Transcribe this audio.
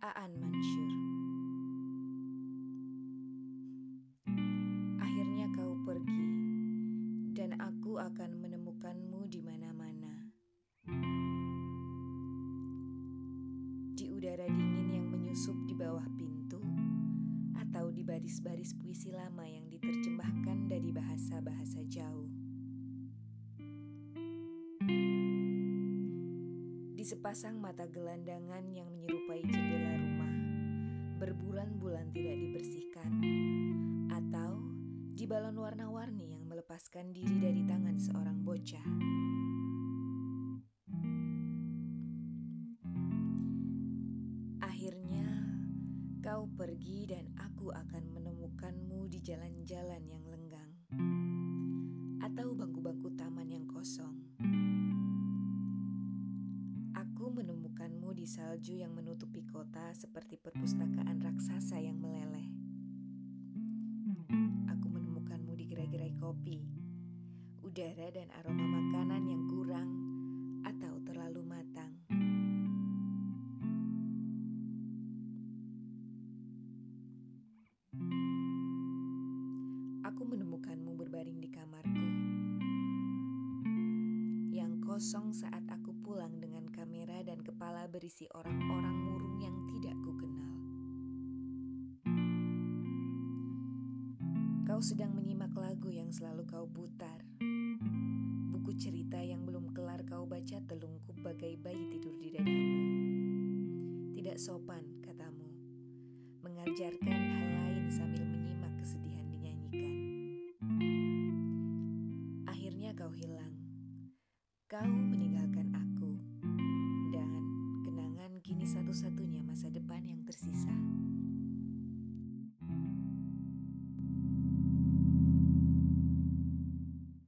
Aan Mansur. Akhirnya kau pergi, dan aku akan menemukanmu di mana-mana. Di udara dingin yang menyusup di bawah pintu, atau di baris-baris puisi lama yang diterjemahkan dari bahasa-bahasa jauh. Di sepasang mata gelandangan yang menyerupai berbulan-bulan tidak dibersihkan, atau di balon warna-warni yang melepaskan diri dari tangan seorang bocah. Akhirnya, kau pergi dan aku akan menemukanmu di jalan-jalan yang lenggang salju yang menutupi kota seperti perpustakaan raksasa yang meleleh. Aku menemukanmu di gerai-gerai kopi, udara dan aroma makanan yang kurang atau terlalu matang. Aku menemukanmu berbaring di kamarku yang kosong saat aku pulang dengan kamera dan kepala berisi orang-orang murung yang tidak kukenal. Kau sedang menyimak lagu yang selalu kau putar. Buku cerita yang belum kelar kau baca telungkup bagai bayi tidur di dadamu. Tidak sopan, katamu. Mengajarkan hal lain sambil menyimak kesedihan dinyanyikan. Akhirnya kau hilang. Kau meninggalkan punya masa depan yang tersisa.